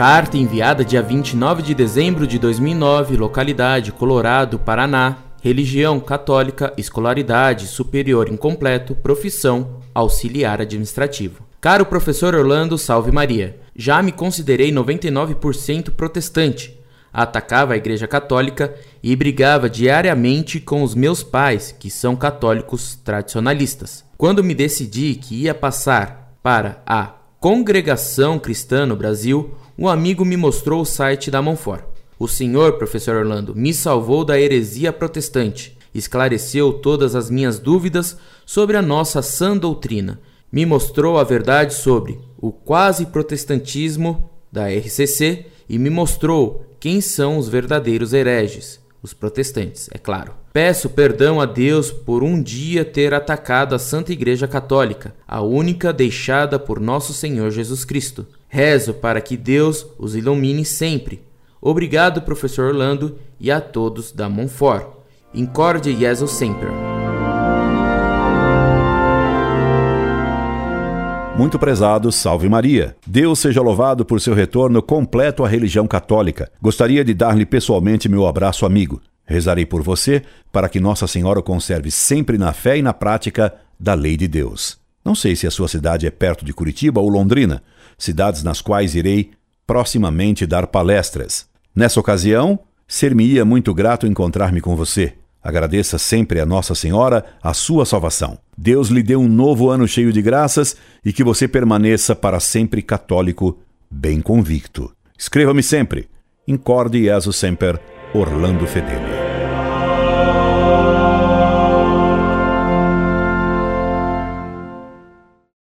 Carta enviada dia 29 de dezembro de 2009, localidade Colorado, Paraná. Religião católica, escolaridade superior incompleto, profissão auxiliar administrativo. Caro professor Orlando, salve Maria. Já me considerei 99% protestante. Atacava a Igreja Católica e brigava diariamente com os meus pais, que são católicos tradicionalistas. Quando me decidi que ia passar para a Congregação Cristã no Brasil, um amigo me mostrou o site da Monfort. O senhor, professor Orlando, me salvou da heresia protestante, esclareceu todas as minhas dúvidas sobre a nossa sã doutrina, me mostrou a verdade sobre o quase protestantismo da RCC e me mostrou quem são os verdadeiros hereges, os protestantes, é claro. Peço perdão a Deus por um dia ter atacado a Santa Igreja Católica, a única deixada por nosso Senhor Jesus Cristo. Rezo para que Deus os ilumine sempre. Obrigado, professor Orlando, e a todos da Monfort. Incorde Jesus Semper. Muito prezado, salve Maria. Deus seja louvado por seu retorno completo à religião católica. Gostaria de dar-lhe pessoalmente meu abraço amigo. Rezarei por você para que Nossa Senhora o conserve sempre na fé e na prática da lei de Deus. Não sei se a sua cidade é perto de Curitiba ou Londrina, cidades nas quais irei proximamente dar palestras. Nessa ocasião, ser-me-ia muito grato encontrar-me com você. Agradeça sempre a Nossa Senhora a sua salvação. Deus lhe dê um novo ano cheio de graças e que você permaneça para sempre católico, bem convicto. Escreva-me sempre. Incorde Jesus Semper, Orlando Fedeli.